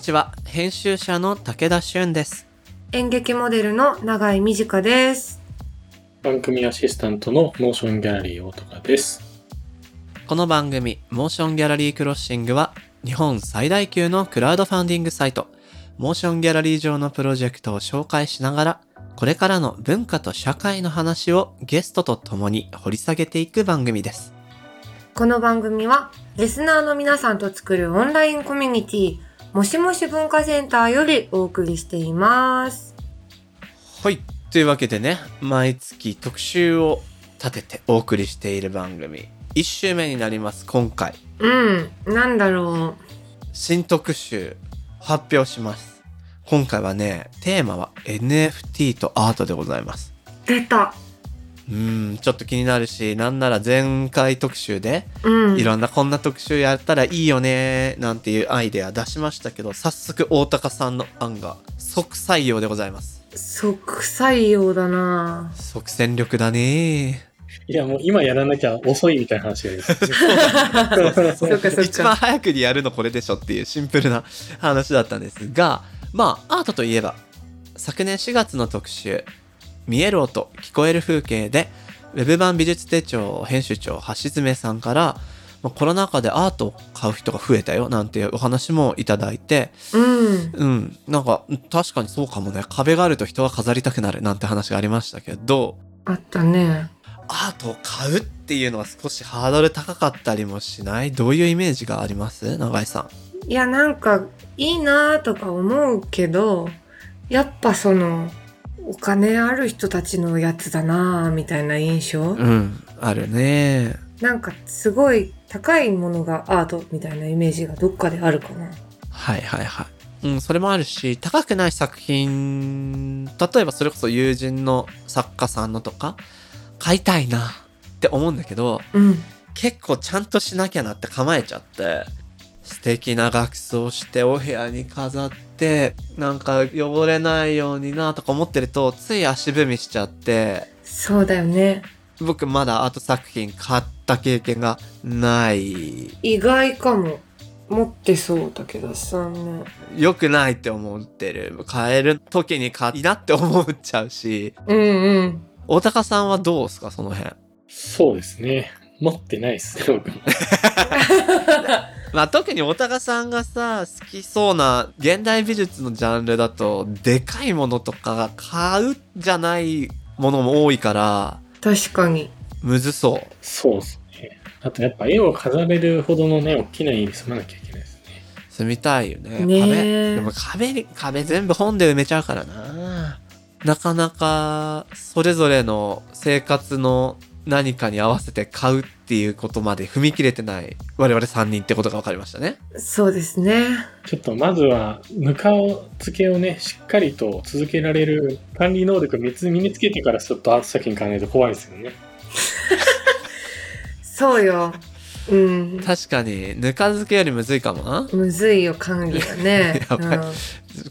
こんにちは。編集者の武田俊です。演劇モデルの永井美智香です。番組アシスタントのモーションギャラリー大高です。この番組、モーションギャラリークロッシングは、日本最大級のクラウドファンディングサイト、モーションギャラリー上のプロジェクトを紹介しながら、これからの文化と社会の話をゲストと共に掘り下げていく番組です。この番組は、リスナーの皆さんと作るオンラインコミュニティ、もしもし文化センターよりお送りしています。はい。というわけでね、毎月特集を立ててお送りしている番組、1週目になります、今回。うん、なんだろ新特集発表します。今回はね、テーマは NFT とアートでございます。う。出た。うーん、ちょっと気になるし、なんなら前回特集で、うん。いろんなこんな特集やったらいいよね、なんていうアイデア出しましたけど、早速大高さんの案が即採用でございます。即採用だな即戦力だねいや、もう今やらなきゃ遅いみたいな話がいいです、ね。そっかそっ一番か。早くにやるのこれでしょっていうシンプルな話だったんですが、まあ、アートといえば、昨年4月の特集、見える音、聞こえる風景で、ウェブ版美術手帳編集長橋爪さんから、まあコロナ禍でアートを買う人が増えたよなんていうお話もいただいて、うん。うん、なんか確かにそうかもね、壁があると人は飾りたくなるなんて話がありましたけど、あったね。アートを買うっていうのは少しハードル高かったりもしない？どういうイメージがあります？永井さん。いや、なんか、いいなとか思うけど、やっぱその、お金ある人たちのやつだなみたいな印象？うん、あるね。なんかすごい高いものがアートみたいなイメージがどっかであるかな。はいはいはい。うん、それもあるし、高くない作品、例えばそれこそ友人の作家さんのとか、買いたいなって思うんだけど、うん。結構ちゃんとしなきゃなって構えちゃって、素敵な額装してお部屋に飾って、なんか汚れないようになとか思ってると、つい足踏みしちゃって、そうだよね。僕まだアート作品買った経験がない。意外かも。持ってそうだけどさね。良くないって思ってる。買える時に買いなって思っちゃうし。うんうん。大高さんはどうですかその辺？そうですね。持ってないですね、僕も。まあ特に大高さんがさ、好きそうな現代美術のジャンルだと、でかいものとかが買うじゃないものも多いから、確かに。むずそう。そうですね。あとやっぱ絵を飾れるほどのね、大きな家に住まなきゃいけないですね。住みたいよね。ね壁。えでも壁に、壁全部本で埋めちゃうからな。なかなか、それぞれの生活の何かに合わせて買うっていうことまで踏み切れてない我々3人ってことが分かりましたね。そうですね。ちょっとまずは、ぬか漬けをね、しっかりと続けられる管理能力を身につけてからちょっとアート作品考えると怖いですよね。そうよ。うん。確かに、ぬか漬けよりむずいかもな。むずいよ、管理がね。やばいうん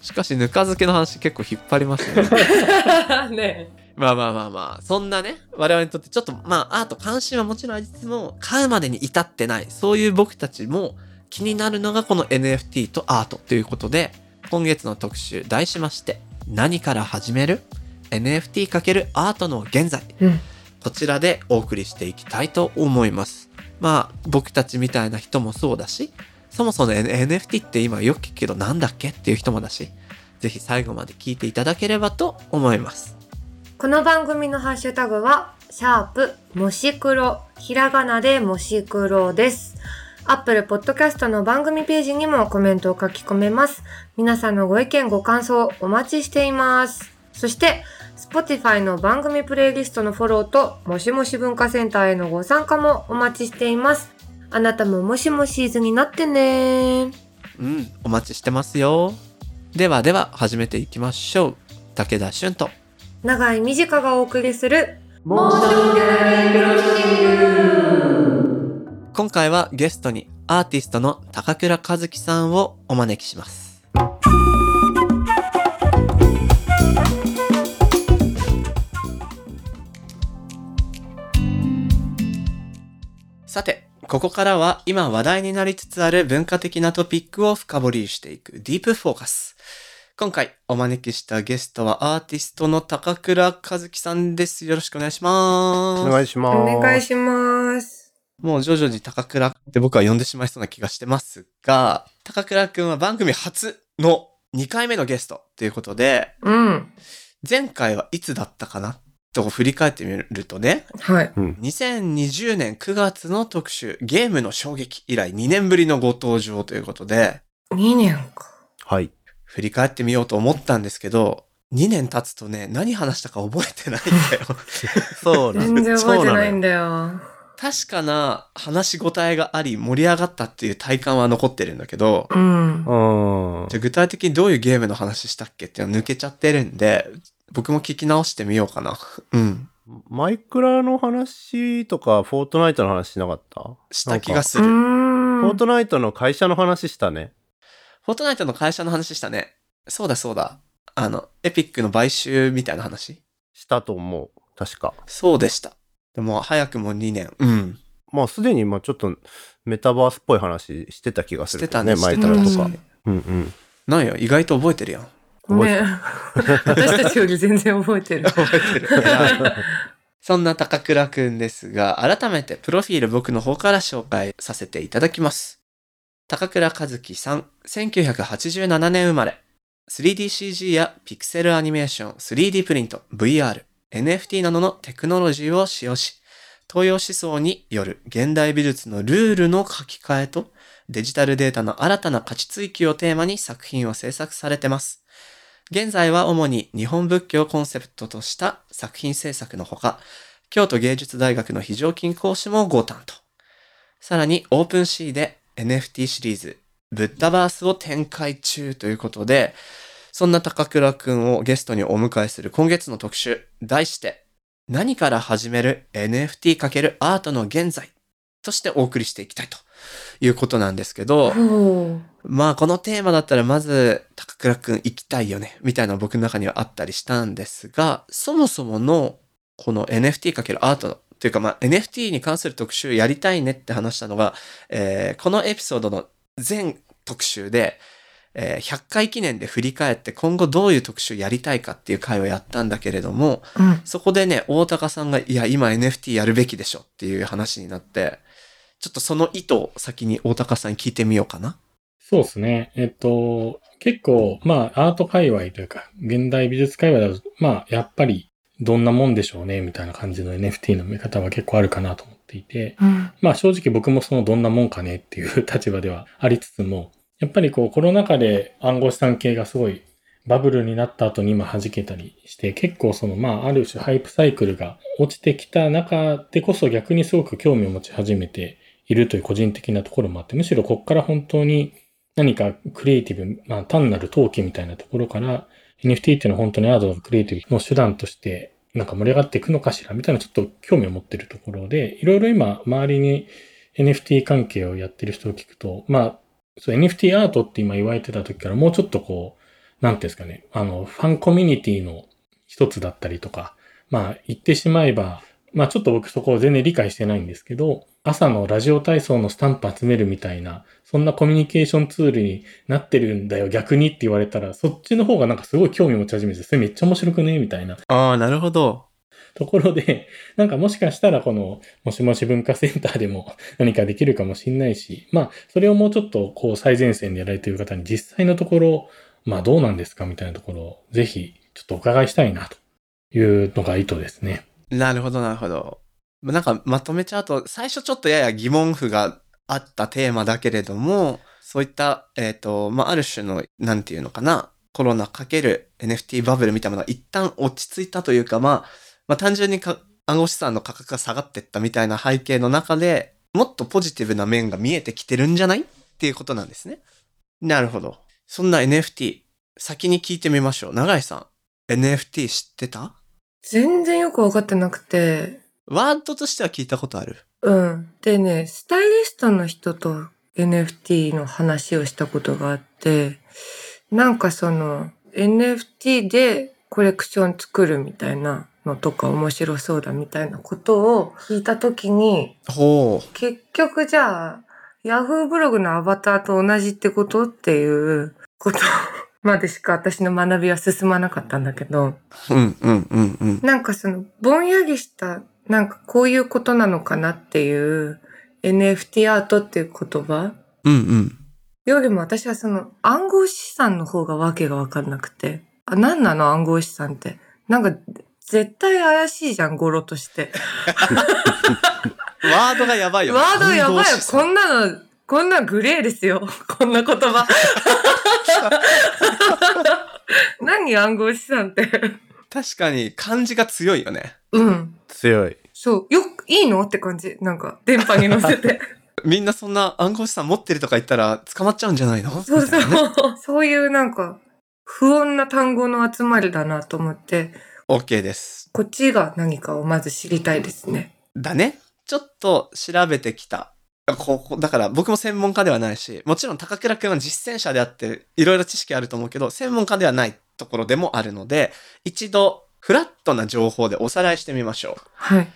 しかし、ぬか漬けの話結構引っ張りましたね。ねまあまあまあまあ、そんなね、我々にとってちょっと、まあ、アート関心はもちろんありつつも、買うまでに至ってない、そういう僕たちも気になるのがこの NFT とアートということで、今月の特集題しまして、何から始める ?NFT× アートの現在。うん。こちらでお送りしていきたいと思います。まあ、僕たちみたいな人もそうだし、そもそも NFT って今よく聞くけどなんだっけ？っていう人もだし、ぜひ最後まで聞いていただければと思います。この番組のハッシュタグは、シャープ、もし黒、ひらがなでもし黒です。アップルポッドキャストの番組ページにもコメントを書き込めます。皆さんのご意見ご感想お待ちしています。そして、Spotify の番組プレイリストのフォローと、もしもし文化センターへのご参加もお待ちしています。あなたももしもしーずになってねうん、お待ちしてますよ。ではでは始めていきましょう。武田俊と。長い短がお送りする、今回はゲストにアーティストの高倉和樹さんをお招きします。さて、ここからは今話題になりつつある文化的なトピックを深掘りしていくディープフォーカス。今回お招きしたゲストはアーティストの高倉和樹さんです。よろしくお願いします。お願いします。お願いします。もう徐々に高倉って僕は呼んでしまいそうな気がしてますが、高倉くんは番組初の2回目のゲストということで、うん。前回はいつだったかなと振り返ってみるとね、はい。うん。2020年9月の特集、ゲームの衝撃以来2年ぶりのご登場ということで、2年か。はい。振り返ってみようと思ったんですけど、2年経つとね、何話したか覚えてないんだよ。そうなん全然覚えてないんだ。だよ。確かな話し応えがあり盛り上がったっていう体感は残ってるんだけど、うん。うん。じゃあ具体的にどういうゲームの話したっけっていうのは抜けちゃってるんで、僕も聞き直してみようかな。うん。マイクラの話とか、フォートナイトの話しなかった？した気がすうる。フォートナイトの会社の話したね。ォートナイトの会社の話したね。そうだそうだ。あの、エピックの買収みたいな話？したと思う。確か。そうでした。でも早くも2年。うん。まあ、すでに、まあ、ちょっと、メタバースっぽい話してた気がするけどね。してたねマイクラとか。うんうん。なんよ、意外と覚えてるやん。ね私たちより全然覚えてる。覚えてる。そんな高倉くんですが、改めてプロフィール僕の方から紹介させていただきます。高倉和樹さん、1987年生まれ。3DCG やピクセルアニメーション、3D プリント、VR、NFT などのテクノロジーを使用し、東洋思想による現代美術のルールの書き換えとデジタルデータの新たな価値追求をテーマに作品を制作されてます。現在は主に日本仏教をコンセプトとした作品制作のほか、京都芸術大学の非常勤講師もご担当。さらにオープンシーで NFT シリーズ、ブッダバースを展開中ということで、そんな高倉くんをゲストにお迎えする今月の特集、題して、何から始める NFT× アートの現在としてお送りしていきたいということなんですけど。まあこのテーマだったらまず高倉くん行きたいよねみたいな僕の中にはあったりしたんですがそもそものこの NFT× アートのというかまあ NFT に関する特集やりたいねって話したのが、えーこのエピソードの全特集で、えー100回記念で振り返って今後どういう特集やりたいかっていう回をやったんだけれどもうん。そこでね大高さんがいや今 NFT やるべきでしょっていう話になってちょっとその意図を先に大高さんに聞いてみようかな。そうですね。えっと、結構、まあ、アート界隈というか、現代美術界隈だと、まあ、やっぱり、どんなもんでしょうね、みたいな感じの NFT の見方は結構あるかなと思っていて、うん。まあ、正直僕もそのどんなもんかねっていう立場ではありつつも、やっぱりこう、コロナ禍で暗号資産系がすごいバブルになった後に今弾けたりして、結構その、まあ、ある種ハイプサイクルが落ちてきた中でこそ逆にすごく興味を持ち始めているという個人的なところもあって、むしろこっから本当に何かクリエイティブ、まあ単なる陶器みたいなところから NFT っていうのは本当にアートのクリエイティブの手段としてなんか盛り上がっていくのかしらみたいなちょっと興味を持ってるところで、いろいろ今周りに NFT 関係をやってる人を聞くと、まあ、そう NFT アートって今言われてた時からもうちょっとこう、なんていうんですかね、あの、ファンコミュニティの一つだったりとか、まあ言ってしまえば、まあちょっと僕そこを全然理解してないんですけど、朝のラジオ体操のスタンプ集めるみたいな、そんなコミュニケーションツールになってるんだよ、逆にって言われたら、そっちの方がなんかすごい興味持ち始めて、それめっちゃ面白くねみたいなああ、なるほど。ところで、なんかもしかしたらこの、もしもし文化センターでも何かできるかもしんないし、まあ、それをもうちょっとこう最前線でやられている方に実際のところ、まあどうなんですかみたいなところを、ぜひちょっとお伺いしたいなというのが意図ですね。なるほど、なるほど。なんかまとめちゃうと、最初ちょっとやや疑問符があったテーマだけれども、そういった、えっ、と、まあ、ある種の、なんていうのかな、コロナかける NFT バブルみたいなものが一旦落ち着いたというか、まあ、まあ、単純にか暗号資産の価格が下がってったみたいな背景の中で、もっとポジティブな面が見えてきてるんじゃない？っていうことなんですね。なるほど。そんな NFT、先に聞いてみましょう。永井さん、NFT 知ってた？全然よくわかってなくて、ワードとしては聞いたことある。うん。でね、スタイリストの人と NFT の話をしたことがあって、なんかその NFT でコレクション作るみたいなのとか面白そうだみたいなことを聞いたときに。結局じゃあ、ヤフーブログのアバターと同じってことっていうことまでしか私の学びは進まなかったんだけど、うんうんうんうん。なんかその、ぼんやりした、なんかこういうことなのかなっていう NFT アートっていう言葉うんうん。よりも私はその暗号資産の方がわけがわかんなくて。あ、何なの暗号資産って。なんか、絶対怪しいじゃん、語呂として。ワードがやばいよね。ワードやばいよこんなの、こんなグレーですよ。こんな言葉。何暗号資産って。確かに漢字が強いよね。うん。強い。そう。よく、いいの？って感じ。なんか、電波に乗せて。みんなそんな暗号資産持ってるとか言ったら捕まっちゃうんじゃないの？そうそみたいなねう。そういうなんか、不穏な単語の集まりだなと思って、OK です。こっちが何かをまず知りたいですね。だね。ちょっと調べてきた。ここだから僕も専門家ではないし、もちろん高倉くんは実践者であって、いろいろ知識あると思うけど、専門家ではないところでもあるので、一度フラットな情報でおさらいしてみましょう。はい。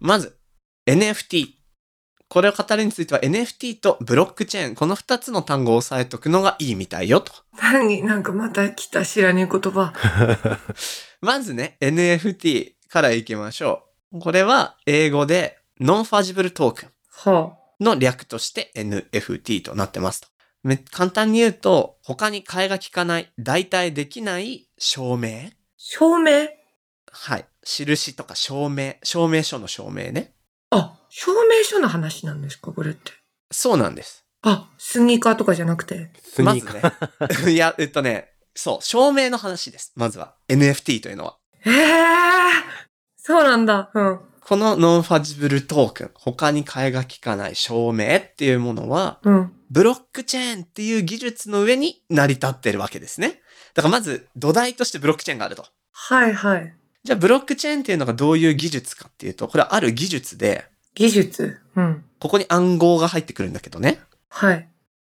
まず、NFT。これを語るについては NFT とブロックチェーン、この2つの単語を押さえとくのがいいみたいよと。何なんかまた来た知らねえ言葉。まずね、NFT からいきましょう。これは英語でノンファジブルトークンはあ。の略として NFT となってますと。め簡単に言うと、他に替えが利かない、代替できない証明証明？はい。印とか証明、証明書の証明ね。あ、証明書の話なんですかこれって？そうなんです。あ、スニーカーとかじゃなくて？まずスニーカー。ね。いや、えっとね、そう、証明の話です。まずは。NFT というのは。ええそうなんだ。うん。この non-fungible token、他に替えが利かない証明っていうものは、うん。ブロックチェーンっていう技術の上に成り立ってるわけですね。だからまず土台としてブロックチェーンがあると。はいはい。じゃあブロックチェーンっていうのがどういう技術かっていうと、これはある技術で、技術？うん。ここに暗号が入ってくるんだけどね。はい。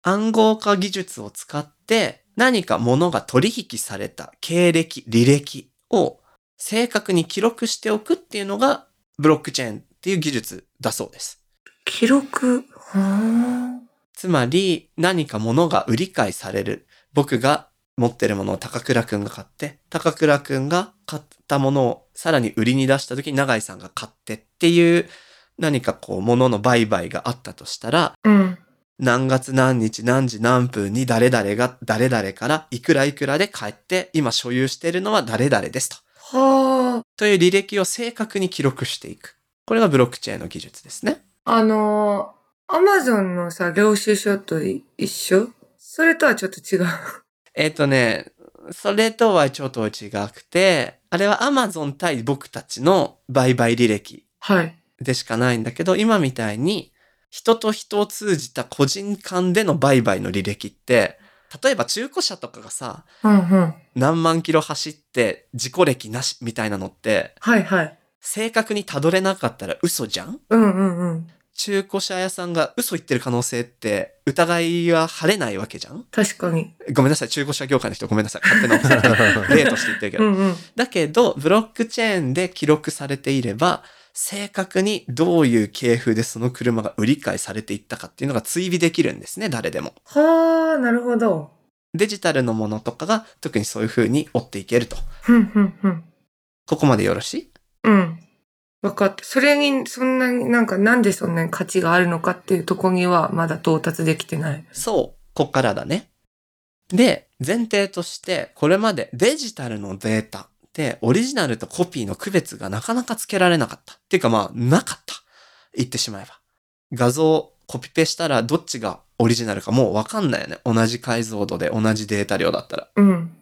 暗号化技術を使って何か物が取引された経歴、履歴を正確に記録しておくっていうのがブロックチェーンっていう技術だそうです。記録？はつまり何か物が売り買いされる。僕が持ってるものを高倉くんが買って、高倉くんが買ったものをさらに売りに出した時に永井さんが買ってっていう何かこう物の売買があったとしたら、あ。うん。何月何日何時何分に誰々が誰々からいくらいくらで買って今所有しているのは誰々ですと。はあ。という履歴を正確に記録していく。これがブロックチェーンの技術ですね。あのー、アマゾンのさ、領収書とい一緒？それとはちょっと違う。えっ、とね、それとはちょっと違くて、あれは Amazon 対僕たちの売買履歴はい。でしかないんだけど、今みたいに人と人を通じた個人間での売買の履歴って、例えば中古車とかがさ、うんうん。何万キロ走って事故歴なしみたいなのって、はいはい。正確にたどれなかったら嘘じゃん？うんうんうん。中古車屋さんが嘘言ってる可能性って疑いは晴れないわけじゃん？確かに。ごめんなさい、中古車業界の人ごめんなさい。勝手な 例として言ってるけど。うんうん。だけど、ブロックチェーンで記録されていれば、正確にどういう系譜でその車が売り買いされていったかっていうのが追尾できるんですね、誰でも。はあ、なるほど。デジタルのものとかが特にそういう風に追っていけると。ふんふんふん。ここまでよろしい？うん。わかった。それに、そんなになんか、なんでそんなに価値があるのかっていうとこには、まだ到達できてない。そう、こっからだね。で、前提として、これまでデジタルのデータでオリジナルとコピーの区別がなかなかつけられなかった。っていうかまあ、なかった。言ってしまえば。画像コピペしたらどっちがオリジナルかもうわかんないよね。同じ解像度で同じデータ量だったら。うん。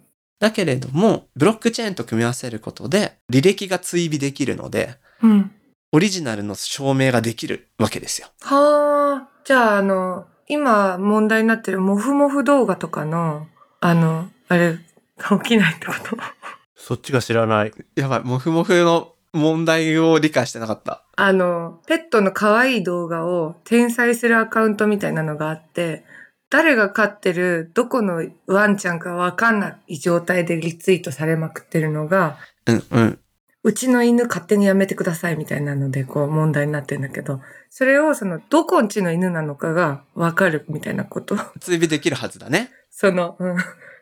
だけれども、ブロックチェーンと組み合わせることで履歴が追尾できるので、うん。オリジナルの証明ができるわけですよ。はあ。じゃあ、あの、今問題になってるモフモフ動画とかの、あの、あれ、が起きないってこと？そっちが知らない。やばい、モフモフの問題を理解してなかった。あの、ペットの可愛い動画を転載するアカウントみたいなのがあって、誰が飼ってるどこのワンちゃんかわかんない状態でリツイートされまくってるのが、うんうん。うちの犬勝手にやめてくださいみたいなので、こう問題になってるんだけど、それをその、どこんちの犬なのかがわかるみたいなこと。追尾できるはずだね。その、うん。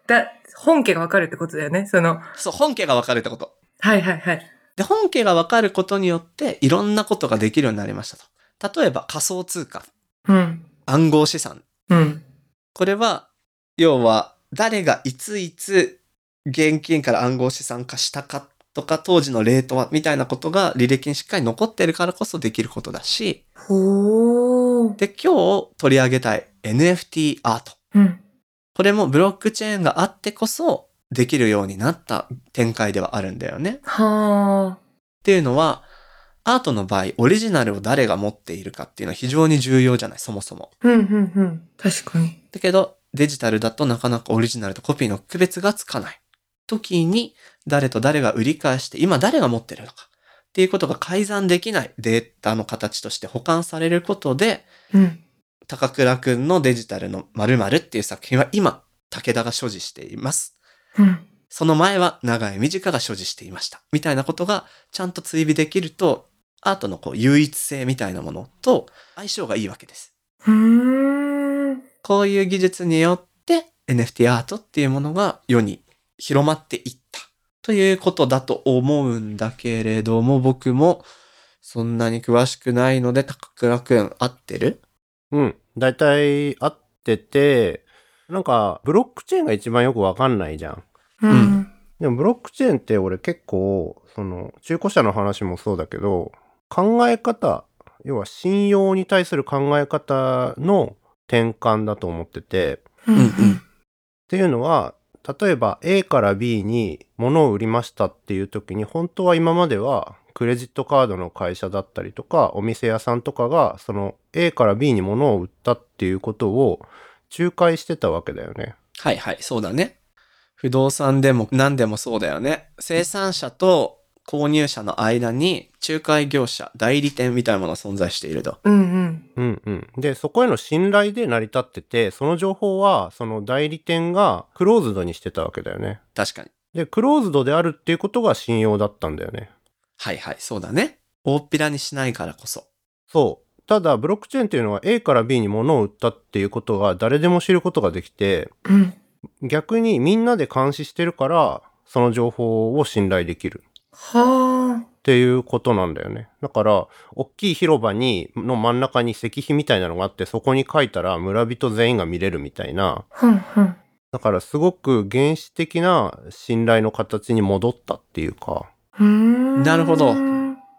だ、本家がわかるってことだよね。その、そう、本家がわかるってこと。はいはいはい。で、本家がわかることによって、いろんなことができるようになりましたと。例えば仮想通貨、うん。暗号資産。うん。これは、要は、誰がいついつ現金から暗号資産化したかとか、当時のレートは、みたいなことが履歴にしっかり残ってるからこそできることだし、ほー。で、今日取り上げたい NFT アート。うん。これもブロックチェーンがあってこそできるようになった展開ではあるんだよね。はっていうのは、アートの場合、オリジナルを誰が持っているかっていうのは非常に重要じゃない、そもそも。ー。うん、うん、うん。確かに。だけど、デジタルだとなかなかオリジナルとコピーの区別がつかない。時に、誰と誰が売り返して、今誰が持ってるのか。っていうことが改ざんできないデータの形として保管されることで、うん。高倉くんのデジタルの〇〇っていう作品は今、武田が所持しています。うん。その前は長井美智香が所持していました。みたいなことがちゃんと追尾できると、アートのこう唯一性みたいなものと相性がいいわけです。うーん。こういう技術によって NFT アートっていうものが世に広まっていったということだと思うんだけれども、僕もそんなに詳しくないので、高倉くん合ってる？うん。大体合ってて、なんか、ブロックチェーンが一番よくわかんないじゃん。うん。でもブロックチェーンって俺結構、その、中古車の話もそうだけど、考え方、要は信用に対する考え方の転換だと思ってて、うん。うんっていうのは、例えば A から B に物を売りましたっていう時に、本当は今まではクレジットカードの会社だったりとか、お店屋さんとかが、その A から B に物を売ったっていうことを仲介してたわけだよね。はいはい、そうだね。不動産でも何でもそうだよね。生産者と購入者の間に仲介業者、代理店みたいなものが存在していると。うん。うん。うんうん。で、そこへの信頼で成り立ってて、その情報は、その代理店がクローズドにしてたわけだよね。確かに。で、クローズドであるっていうことが信用だったんだよね。はいはい、そうだね。大っぴらにしないからこそ。そう。ただ、ブロックチェーンっていうのは A から B に物を売ったっていうことが誰でも知ることができて、うん。逆にみんなで監視してるから、その情報を信頼できるはっていうことなんだよね。だから、大きい広場に、の真ん中に石碑みたいなのがあって、そこに書いたら村人全員が見れるみたいな。あ。ふんふん。だからすごく原始的な信頼の形に戻ったっていうか。う。なるほど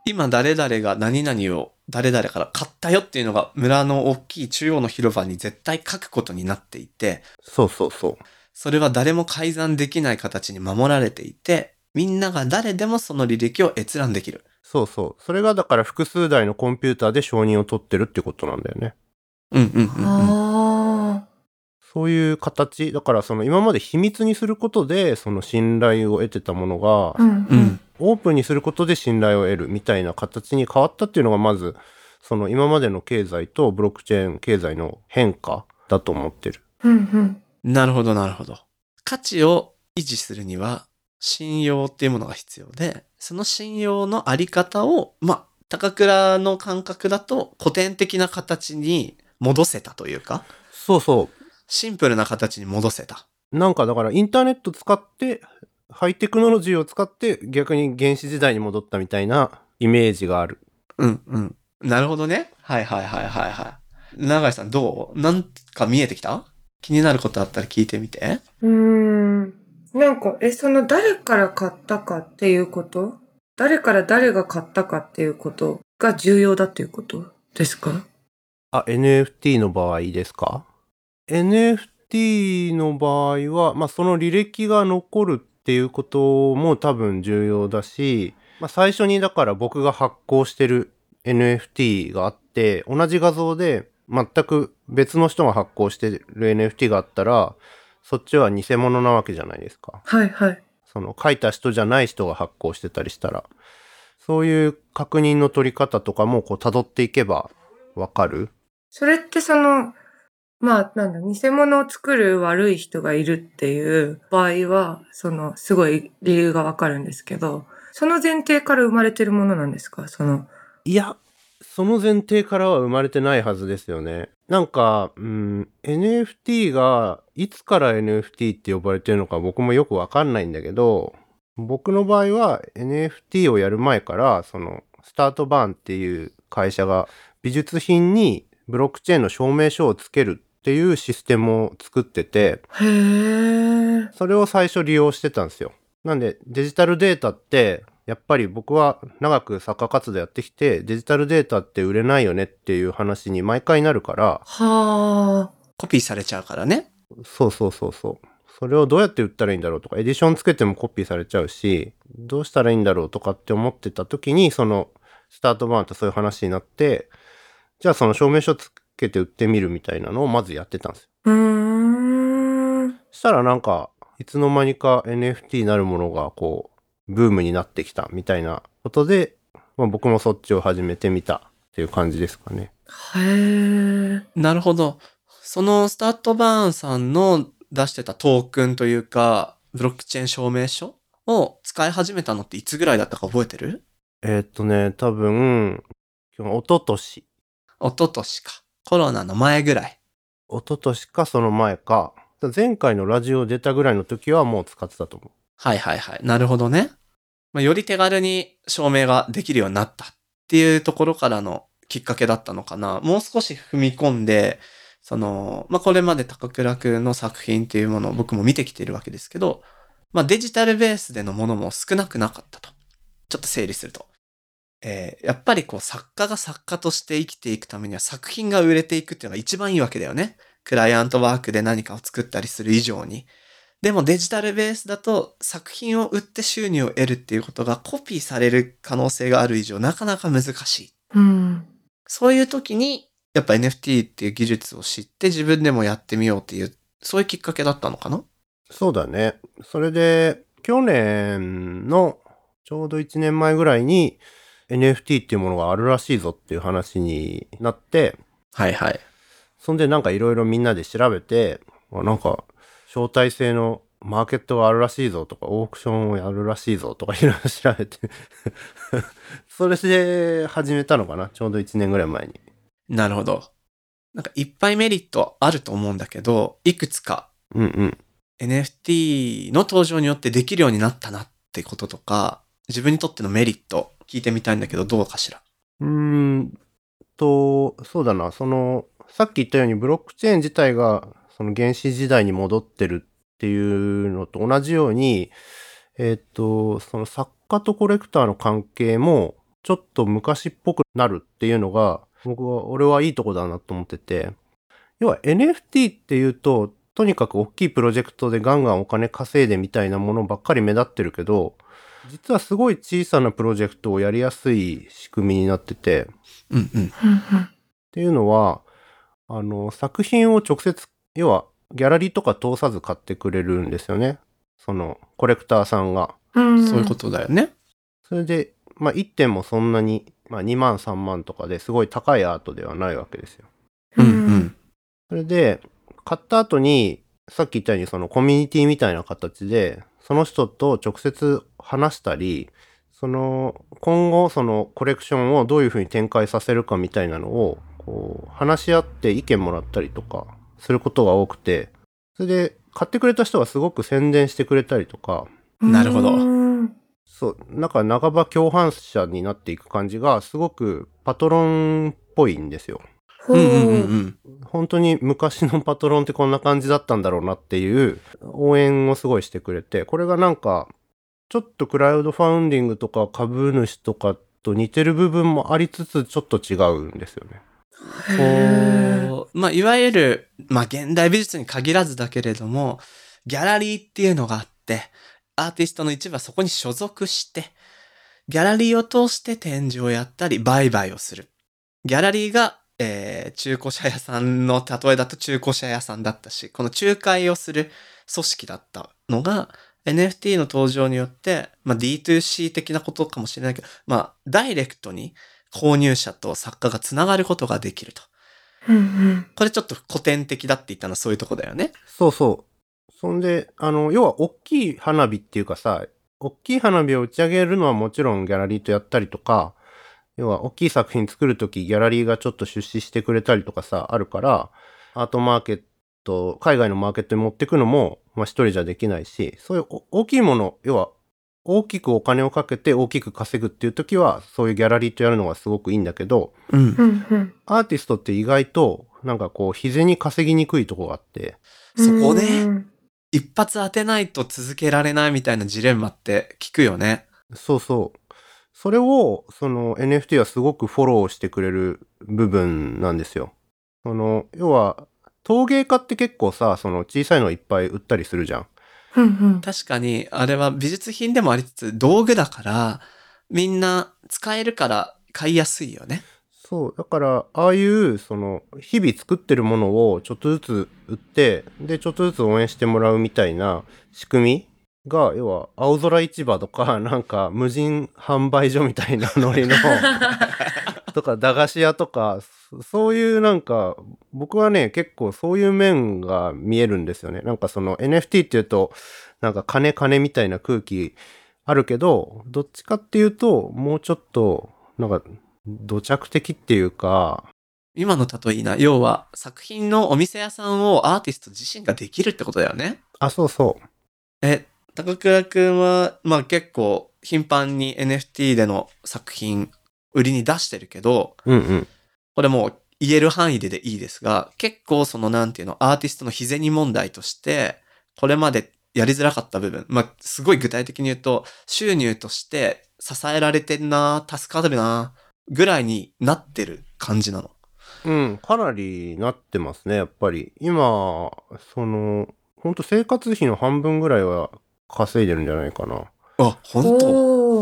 今誰々が何々を誰々から買ったよっていうのが村の大きい中央の広場に絶対書くことになっていて、そうそうそう。それは誰も改ざんできない形に守られていて、みんなが誰でもその履歴を閲覧できる。そうそう。それがだから複数台のコンピューターで承認を取ってるってことなんだよね。うんうんうん、うん。あそういう形。だからその今まで秘密にすることでその信頼を得てたものがあ。、うん。う。ん。オープンにすることで信頼を得るみたいな形に変わったっていうのがまず、その今までの経済とブロックチェーン経済の変化だと思ってる。うん。うん。なるほどなるほど。価値を維持するには信用っていうものが必要で、その信用のあり方を、まあ、高倉の感覚だと古典的な形に戻せたというか、そうそう。シンプルな形に戻せた。なんかだからインターネット使って、ハイテクノロジーを使って逆に原始時代に戻ったみたいなイメージがある。うんうん。なるほどね。はいはいはいはいはい。長井さんどう？なんか見えてきた？気になることあったら聞いてみて。うーん。なんか、え、その誰から買ったかっていうこと？誰から誰が買ったかっていうことが重要だっていうこと？ですか？あ、NFT の場合ですか ?NFT の場合は、まあその履歴が残るっていうことも多分重要だし、まあ最初にだから僕が発行してる NFT があって、同じ画像で全く別の人が発行してる NFT があったら、そっちは偽物なわけじゃないですか。はいはい。その書いた人じゃない人が発行してたりしたら、そういう確認の取り方とかもこう辿っていけばわかるそれってその、まあ、なんだ、偽物を作る悪い人がいるっていう場合は、その、すごい理由がわかるんですけど、その前提から生まれてるものなんですか？その。いや、その前提からは生まれてないはずですよね。なんか、うん、NFT が、いつから NFT って呼ばれてるのか僕もよくわかんないんだけど、僕の場合は NFT をやる前から、その、スタートバーンっていう会社が美術品にブロックチェーンの証明書をつけるっていうシステムを作ってて、へー。それを最初利用してたんですよ。なんでデジタルデータってやっぱり僕は長く作家活動やってきてデジタルデータって売れないよねっていう話に毎回なるからはコピーされちゃうからね。そうそうそうそうそれをどうやって売ったらいいんだろうとかエディションつけてもコピーされちゃうしどうしたらいいんだろうとかって思ってた時にそのスタートバーンとそういう話になってじゃあその証明書つけて売ってみるみたいなのをまずやってたんですよ。ー。うーん。したらなんか、いつの間にか NFT なるものがこう、ブームになってきたみたいなことで、まあ、僕もそっちを始めてみたっていう感じですかね。へー。なるほど。そのスタートバーンさんの出してたトークンというか、ブロックチェーン証明書を使い始めたのっていつぐらいだったか覚えてる？えーっとね、多分、一昨年一昨年か。コロナの前ぐらい。一昨年かその前か、前回のラジオ出たぐらいの時はもう使ってたと思う。はいはいはい。なるほどね。まあ、より手軽に証明ができるようになったっていうところからのきっかけだったのかな。もう少し踏み込んで、その、まあ、これまで高倉くんの作品っていうものを僕も見てきているわけですけど、まあ、デジタルベースでのものも少なくなかったと。ちょっと整理すると。えーやっぱりこう作家が作家として生きていくためには作品が売れていくっていうのが一番いいわけだよね。クライアントワークで何かを作ったりする以上に。でもデジタルベースだと作品を売って収入を得るっていうことがコピーされる可能性がある以上なかなか難しい。うん。そういう時にやっぱ NFT っていう技術を知って自分でもやってみようっていう、そういうきっかけだったのかな？そうだね。それで、去年のちょうど1年前ぐらいに NFT っていうものがあるらしいぞっていう話になって、はいはい。そんでなんかいろいろみんなで調べて、あなんか招待制のマーケットがあるらしいぞとか、オークションをやるらしいぞとかいろいろ調べて、それで始めたのかなちょうど1年ぐらい前に。なるほど。なんかいっぱいメリットあると思うんだけど、いくつかうんうん。NFT の登場によってできるようになったなってこととか、自分にとってのメリット聞いてみたいんだけど、どうかしら？うーんと、そうだな、その、さっき言ったようにブロックチェーン自体がその原始時代に戻ってるっていうのと同じように、えっ、と、その作家とコレクターの関係もちょっと昔っぽくなるっていうのが、僕は、俺はいいとこだなと思ってて、要は NFT っていうと、とにかく大きいプロジェクトでガンガンお金稼いでみたいなものばっかり目立ってるけど、実はすごい小さなプロジェクトをやりやすい仕組みになってて、うん。うん。うん。っていうのは、あの、作品を直接、要は、ギャラリーとか通さず買ってくれるんですよね。その、コレクターさんが。うん。そういうことだよね。それで、まあ、1点もそんなに、まあ、2万3万とかですごい高いアートではないわけですよ。うんうん。それで、買った後に、さっき言ったようにそのコミュニティみたいな形で、その人と直接話したり、その、今後そのコレクションをどういうふうに展開させるかみたいなのを、こう、話し合って意見もらったりとか、することが多くて、それで、買ってくれた人がすごく宣伝してくれたりとか、なるほどうんそう、なんか半ば共犯者になっていく感じが、すごくパトロンっぽいんですよ。ほううんうんうんうん。本当に昔のパトロンってこんな感じだったんだろうなっていう応援をすごいしてくれて、これがなんか、ちょっとクラウドファウンディングとか株主とかと似てる部分もありつつ、ちょっと違うんですよね。こう、まあ、いわゆる、まあ、現代美術に限らずだけれども、ギャラリーっていうのがあって、アーティストの一部はそこに所属して、ギャラリーを通して展示をやったり、売買をする。ギャラリーが、えー中古車屋さんの例えだと中古車屋さんだったし、この仲介をする組織だったのが、NFT の登場によって、まあ、D2C 的なことかもしれないけど、まあ、ダイレクトに購入者と作家がつながることができると。うんうんこれちょっと古典的だって言ったのはそういうとこだよね。そうそう。そんで、あの、要は大きい花火っていうかさ、大きい花火を打ち上げるのはもちろんギャラリーとやったりとか、要は大きい作品作るときギャラリーがちょっと出資してくれたりとかさ、あるから、アートマーケット、海外のマーケットに持ってくのも、まあ一人じゃできないし、そういうお大きいもの、要は大きくお金をかけて大きく稼ぐっていうときは、そういうギャラリーとやるのがすごくいいんだけど、うん。アーティストって意外と、なんかこう、日銭稼ぎにくいとこがあって、そこでうん一発当てないと続けられないみたいなジレンマって聞くよね。そうそう。それを、その NFT はすごくフォローしてくれる部分なんですよ。その、要は、陶芸家って結構さ、その小さいのいっぱい売ったりするじゃん。うんうん。確かに、あれは美術品でもありつつ、道具だから、みんな使えるから買いやすいよね。そう。だから、ああいう、その、日々作ってるものをちょっとずつ売って、で、ちょっとずつ応援してもらうみたいな仕組みが、要は、青空市場とか、なんか、無人販売所みたいなノリの、とか、駄菓子屋とか、そそういうなんか、僕はね、結構そういう面が見えるんですよね。なんかその NFT っていうと、なんか金金みたいな空気あるけど、どっちかっていうと、もうちょっと、なんか、土着的っていうか、今の例えいいな。要は、作品のお店屋さんをアーティスト自身ができるってことだよね。あ、そうそう。え、高倉くんは、まあ結構頻繁に NFT での作品売りに出してるけど、うんうん。これもう言える範囲ででいいですが、結構そのなんていうの、アーティストの日銭問題として、これまでやりづらかった部分、まあすごい具体的に言うと、収入として支えられてんな、助かるな、ぐらいになってる感じなの。うん、かなりなってますね、やっぱり。今、その、ほんと生活費の半分ぐらいは稼いでるんじゃないかな。あ、本当？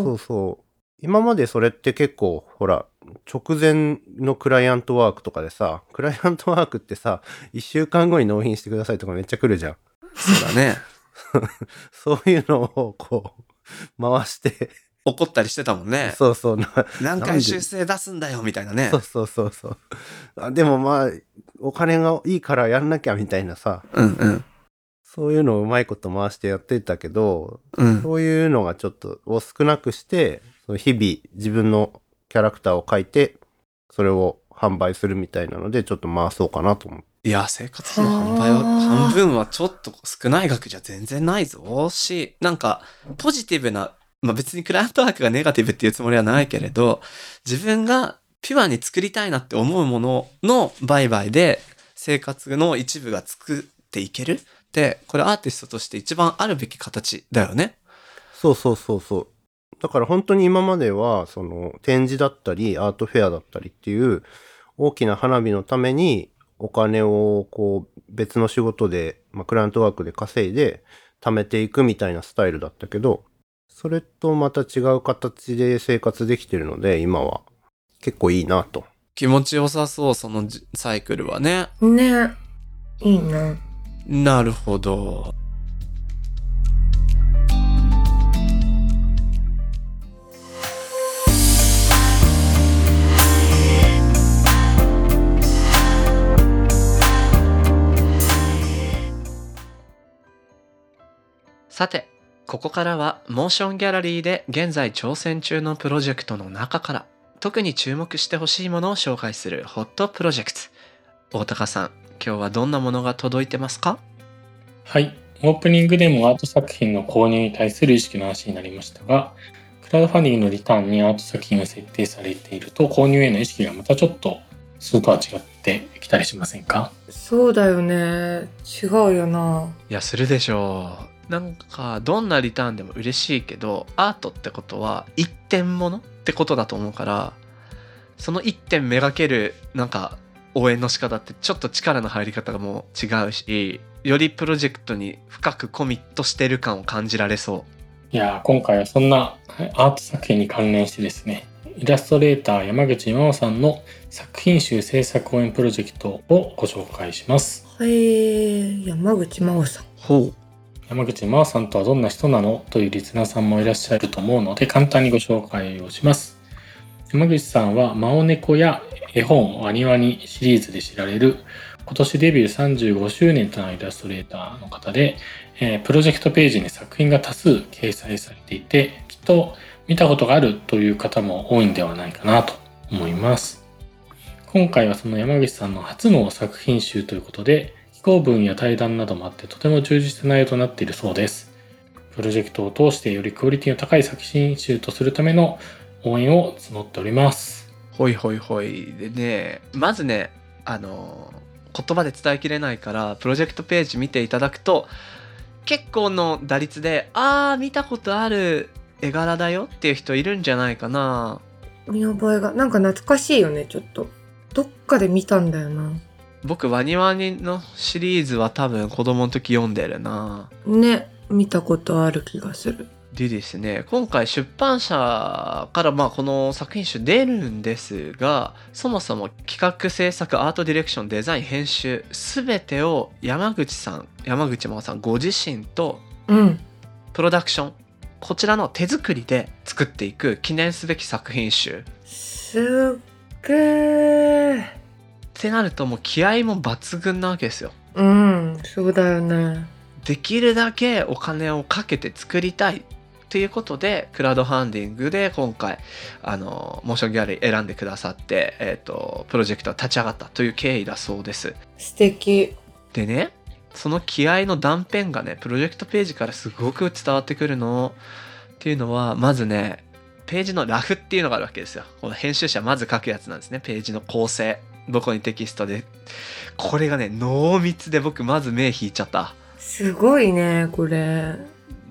そうそう。今までそれって結構、ほら、直前のクライアントワークとかでさ、クライアントワークってさ、一週間後に納品してくださいとかめっちゃ来るじゃん。そうだね。そういうのをこう、回して、怒ったりしてたもんね。そうそうな、何回修正出すんだよ、みたいなねそ。うそうそうそう。あでもまあ、お金がいいからやんなきゃみたいなさ、うんうん。そういうのをうまいこと回してやってたけど、うん。そういうのがちょっとを少なくして、その日々自分のキャラクターを描いて、それを販売するみたいなので、ちょっと回そうかなと思って。いや、生活費の販売は、はあ半分はちょっと少ない額じゃ全然ないぞ。し、なんか、ポジティブな、まあ別にクライアントワークがネガティブっていうつもりはないけれど、自分がピュアに作りたいなって思うものの売買で生活の一部が作っていけるって、これアーティストとして一番あるべき形だよね。そうそうそうそう。だから本当に今までは、その展示だったり、アートフェアだったりっていう大きな花火のためにお金をこう別の仕事で、まあ、クライアントワークで稼いで貯めていくみたいなスタイルだったけど、それとまた違う形で生活できてるので、今は結構いいなと。気持ちよさそう、そのじサイクルはね。ねいいな。なるほど。さて、ここからはモーションギャラリーで現在挑戦中のプロジェクトの中から特に注目してほしいものを紹介するホットプロジェクト。大高さん、今日はどんなものが届いてますか？はい。オープニングでもアート作品の購入に対する意識の話になりましたが、クラウドファンディングのリターンにアート作品が設定されていると、購入への意識がまたちょっと、それとは違ってきたりしませんか？そうだよね。違うよな。いや、するでしょう。なんか、どんなリターンでも嬉しいけど、アートってことは一点物ってことだと思うから、その一点めがける、なんか、応援の仕方ってちょっと力の入り方がもう違うし、よりプロジェクトに深くコミットしてる感を感じられそう。いやー今回はそんなはいアート作品に関連してですね、イラストレーター山口真央さんの作品集制作応援プロジェクトをご紹介します。はい、山口真央さん。ほう。山口真央さんとはどんな人なのというリスナーさんもいらっしゃると思うので簡単にご紹介をします。山口さんは真央猫や絵本ワニワニシリーズで知られる今年デビュー35周年となるイラストレーターの方でえプロジェクトページに作品が多数掲載されていて、きっと見たことがあるという方も多いんではないかなと思います。今回はその山口さんの初の作品集ということで、寄稿文や対談などもあってとても充実な内容となっているそうです。プロジェクトを通してよりクオリティの高い作品集とするための応援を募っております。ほいほいほいでねまずねあの言葉で伝えきれないからプロジェクトページ見ていただくと結構の打率であー見たことある絵柄だよっていう人いるんじゃないかな見覚えが、なんか懐かしいよね、ちょっと。どっかで見たんだよな。僕ワニワニのシリーズは多分子供の時読んでるなね、見たことある気がする。でですね今回出版社からまあこの作品集出るんですがそもそも企画制作アートディレクションデザイン編集全てを山口さん山口真央さんご自身とうん。プロダクションこちらの手作りで作っていく記念すべき作品集すっげー。ってなるともう気合も抜群なわけですよ。うん、そうだよね。できるだけお金をかけて作りたいということでクラウドファンディングで今回あのモーションギャラリー選んでくださって、えー、とプロジェクトが立ち上がったという経緯だそうです。素敵。でねその気合の断片がねプロジェクトページからすごく伝わってくるの。っていうのはまずねページのラフっていうのがあるわけですよ。この編集者まず書くやつなんですね。ページの構成どこにテキストで。これがね濃密で僕まず目引いちゃった。すごいね、これ。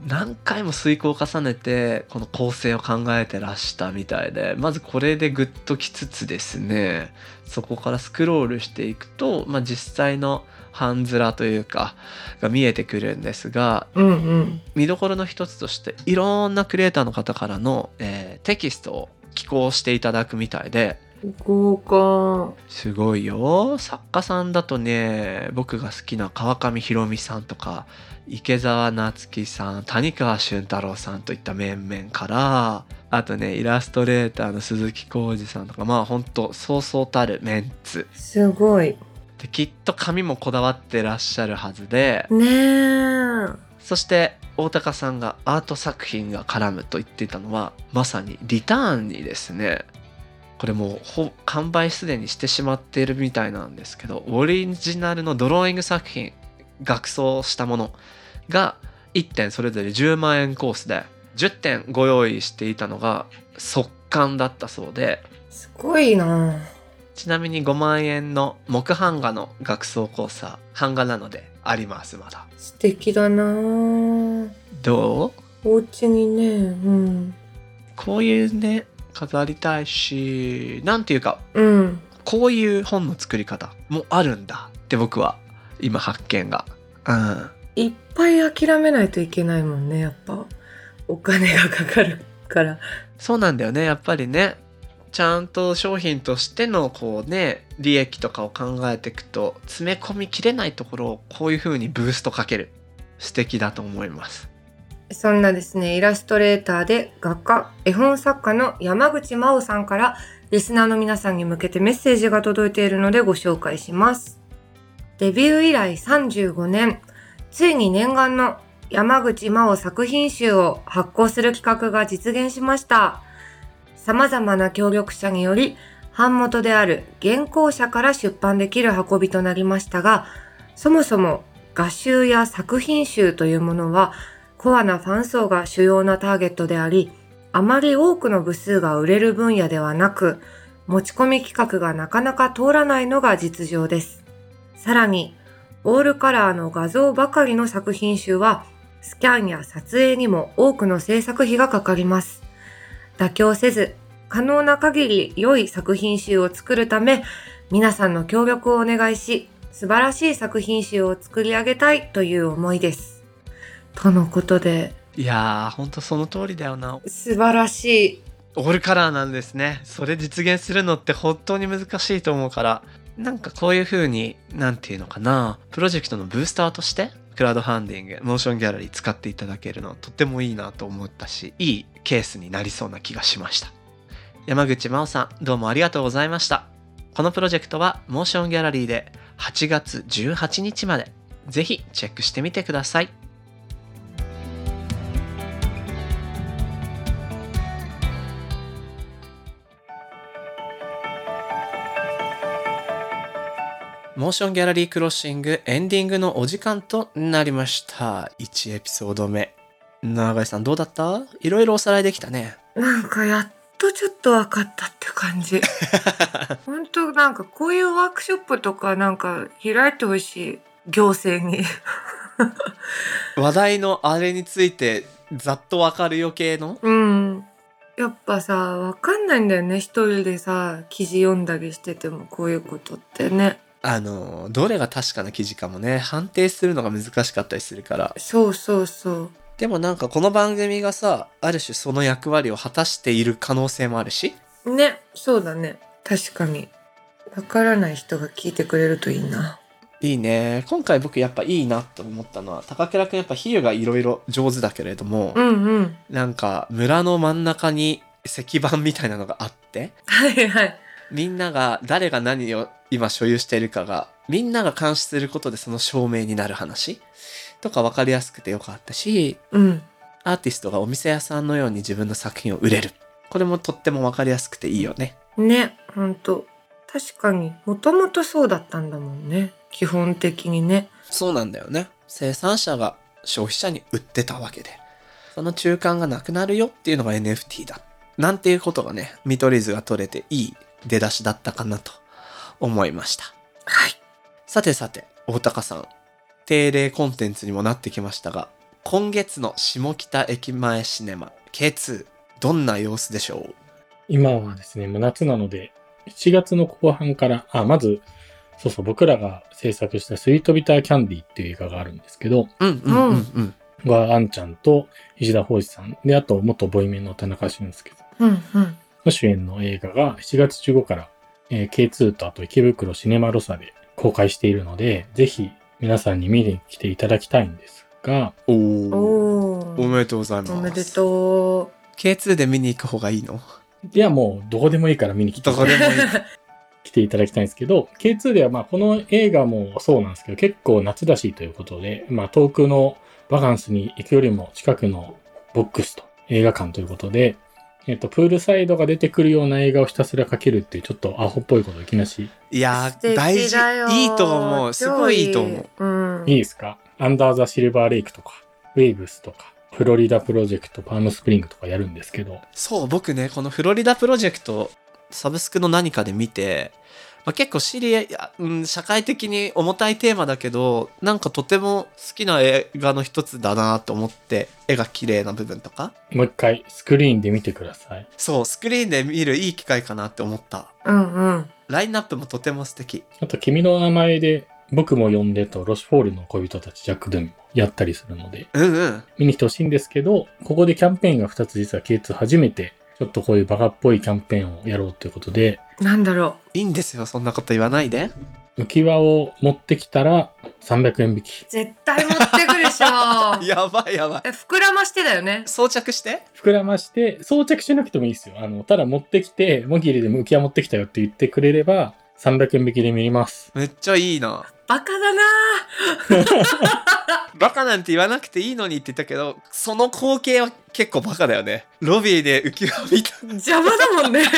何回も遂行を重ねてこの構成を考えてらしたみたいで。まずこれでグッときつつですね。そこからスクロールしていくと、まあ、実際の半面というかが見えてくるんですがうんうん。見どころの一つとしていろんなクリエイターの方からの、えーテキストを寄稿していただくみたいで豪華。すごいよ作家さんだとね僕が好きな川上弘美さんとか池澤夏樹さん谷川俊太郎さんといった面々からあとねイラストレーターの鈴木浩二さんとかまあほんとそうそうたるメンツすごい。できっと紙もこだわってらっしゃるはずでねえ。そして大高さんがアート作品が絡むと言っていたのはまさにリターンにですねこれもうほ完売すでにしてしまっているみたいなんですけどオリジナルのドローイング作品額装したものが1点それぞれ10万円コースで10点ご用意していたのが速乾だったそうで。すごいな。ちなみに5万円の木版画の額装コースは版画なのでありますまだ。素敵だな。どう？お家にね、うん。こういうね飾りたいしなんていうかうん。こういう本の作り方もあるんだって僕は今発見がうんいっぱい諦めないといけないもんね、やっぱ。お金がかかるから。そうなんだよねやっぱりねちゃんと商品としてのこうね利益とかを考えていくと詰め込みきれないところをこういう風にブーストかける素敵だと思いますそんなですね、イラストレーターで画家、絵本作家の山口真央さんから、リスナーの皆さんに向けてメッセージが届いているのでご紹介します。デビュー以来35年、ついに念願の山口真央作品集を発行する企画が実現しました。様々な協力者により、版元である原稿者から出版できる運びとなりましたが、そもそも画集や作品集というものは、コアなファン層が主要なターゲットであり、あまり多くの部数が売れる分野ではなく、持ち込み企画がなかなか通らないのが実情です。さらに、オールカラーの画像ばかりの作品集は、スキャンや撮影にも多くの制作費がかかります。妥協せず、可能な限り良い作品集を作るため、皆さんの協力をお願いし、素晴らしい作品集を作り上げたいという思いです。とのことで、いやーほんとその通りだよな。素晴らしい。オールカラーなんですね。それ実現するのって本当に難しいと思うから。なんかこういう風になんていうのかな。プロジェクトのブースターとしてクラウドファンディングモーションギャラリー使っていただけるのとってもいいなと思ったしいいケースになりそうな気がしました。山口真央さんどうもありがとうございました。このプロジェクトはモーションギャラリーで8月18日まで。ぜひチェックしてみてくださいモーションギャラリークロッシングエンディングのお時間となりました。1エピソード目。長井さんどうだった？いろいろおさらいできたね。なんかやっとちょっと分かったって感じ。本当なんかこういうワークショップとかなんか開いてほしい。行政に。話題のあれについてざっとわかるよ系の？うん。やっぱさ、わかんないんだよね。一人でさ、記事読んだりしててもこういうことってね。あの、どれが確かな記事かもね、判定するのが難しかったりするから。そうそうそう。でもなんかこの番組がさ、ある種その役割を果たしている可能性もあるし。ね、そうだね。確かに。わからない人が聞いてくれるといいな。いいね。今回僕やっぱいいなと思ったのは、高倉くんやっぱ比喩がいろいろ上手だけれども、うんうん。なんか村の真ん中に石板みたいなのがあって、はいはい。みんなが誰が何を今所有しているかが、みんなが監視することでその証明になる話？とか分かりやすくてよかったし、うん。アーティストがお店屋さんのように自分の作品を売れる。これもとっても分かりやすくていいよね。ね、ほんと。確かに、もともとそうだったんだもんね。基本的にね。そうなんだよね。生産者が消費者に売ってたわけで。その中間がなくなるよっていうのが NFT だ。なんていうことがね、見取り図が取れていい出だしだったかなと思いました。はい。さてさて、大高さん。定例コンテンツにもなってきましたが、今月の下北駅前シネマ K2、どんな様子でしょう？今はですね、もう夏なので、7月の後半から、あ、まず、そうそう、僕らが制作したスイートビターキャンディっていう映画があるんですけど、うんうんうんうん。は、あんちゃんと石田浩二さん、で、あと、元ボイメンの田中俊介さんうんうん。の主演の映画が7月15から、えー K2 とあと池袋シネマロサで公開しているので、ぜひ皆さんに見に来ていただきたいんですが、おー。おおー。めでとうございます。おめでと K2 で見に行く方がいいの？いや、もうどこでもいいから見に来てどこでもいい。来ていただきたいんですけど、K2 ではまあこの映画もそうなんですけど、結構夏だしということで、まあ遠くのバカンスに行くよりも近くのボックスと映画館ということで、えっと、プールサイドが出てくるような映画をひたすらかけるっていうちょっとアホっぽいことをいきなし、いや大事。いいと思う。すごいいいと思う。超いい。うん。いいですか？アンダーザ・シルバーレイクとか、ウェイブスとか、フロリダプロジェクト、パームスプリングとかやるんですけど、そう、僕ね、このフロリダプロジェクト、サブスクの何かで見て、まあ、結構シリア、いやうん、社会的に重たいテーマだけど、なんかとても好きな映画の一つだなと思って、絵が綺麗な部分とか。もう一回スクリーンで見てください。そう、スクリーンで見るいい機会かなって思った。うんうん。ラインナップもとても素敵。あと、君の名前で僕も呼んでと、ロシュフォールの恋人たち、ジャック・ドゥンもやったりするので、うんうん。見に来てほしいんですけど、ここでキャンペーンが2つ実は K2 初めて、ちょっとこういうバカっぽいキャンペーンをやろうということで、なんだろいいんですよ、そんなこと言わないで。浮き輪を持ってきたら300円引き。う。絶対持ってくでしょ。やばいやばい。え、膨らましてだよね。装着して？膨らまして、装着しなくてもいいですよ。あの、ただ持ってきて、モギリでも浮き輪持ってきたよって言ってくれれば、300円引きで見れます。めっちゃいいな。バカだな バカなんて言わなくていいのにって言ったけど、その光景は結構バカだよね。ロビーで浮き輪見た。邪魔だもんね。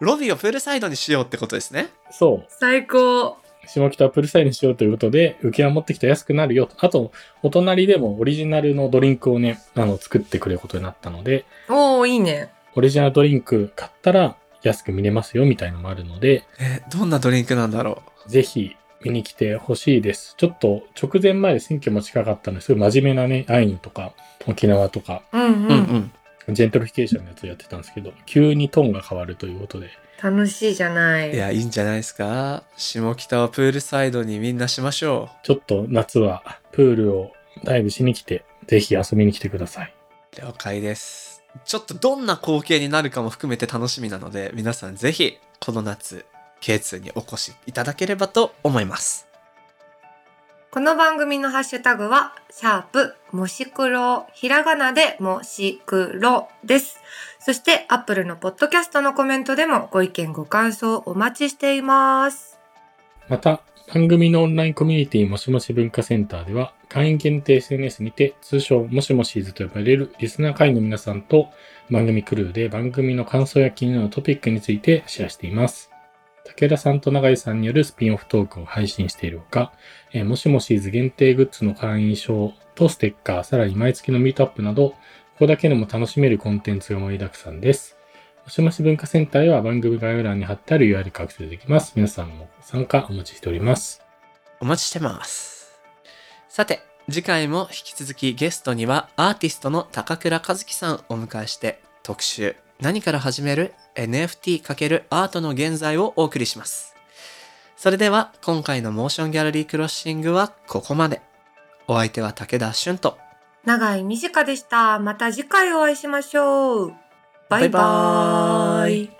ロビーをプールサイドにしようってことですね。そう。最高。下北をプルサイドにしようということで、浮き輪持ってきたら安くなるよと。あと、お隣でもオリジナルのドリンクをね、あの、作ってくれることになったので、おー、いいね。オリジナルドリンク買ったら安く見れますよみたいのもあるので、え、どんなドリンクなんだろぜひ見に来てほしいです。ちょっと直前まで選挙も近かったのですごい真面目なね、アイヌとか沖縄とか、うんう。うん。ん。ジェントリフィケーションのやつをやってたんですけど、急にトーンが変わるということで、楽しいじゃない。いや、いいんじゃないですか？下北をプールサイドにみんなしましょちょっと夏はプールをダイブしに来て、ぜひ遊びに来てください。う。了解です。ちょっとどんな光景になるかも含めて楽しみなので、皆さんぜひ、この夏、K2 にお越しいただければと思います。この番組のハッシュタグは、シャープ、もしくろ、ひらがなでもしくろです。そして、アップルのポッドキャストのコメントでもご意見ご感想お待ちしています。また、番組のオンラインコミュニティもしもし文化センターでは、会員限定 SNS にて、通称もしもしーずと呼ばれるリスナー会員の皆さんと番組クルーで番組の感想や気になるトピックについてシェアしています。武田さんと永井さんによるスピンオフトークを配信しているほか、えーもしもしーず限定グッズの会員証とステッカー、さらに毎月のミートアップなど、ここだけでも楽しめるコンテンツが盛りだくさんです。もしもし文化センターへは番組概要欄に貼ってある URL からアクセスできます。皆さんも参加お待ちしております。お待ちしてます。さて、次回も引き続きゲストにはアーティストの高倉和樹さんをお迎えして特集何から始める NFT× アートの現在をお送りします。それでは今回のモーションギャラリークロッシングはここまで。お相手は武田俊と長井美佳でした。また次回お会いしましょう。バイバーイ。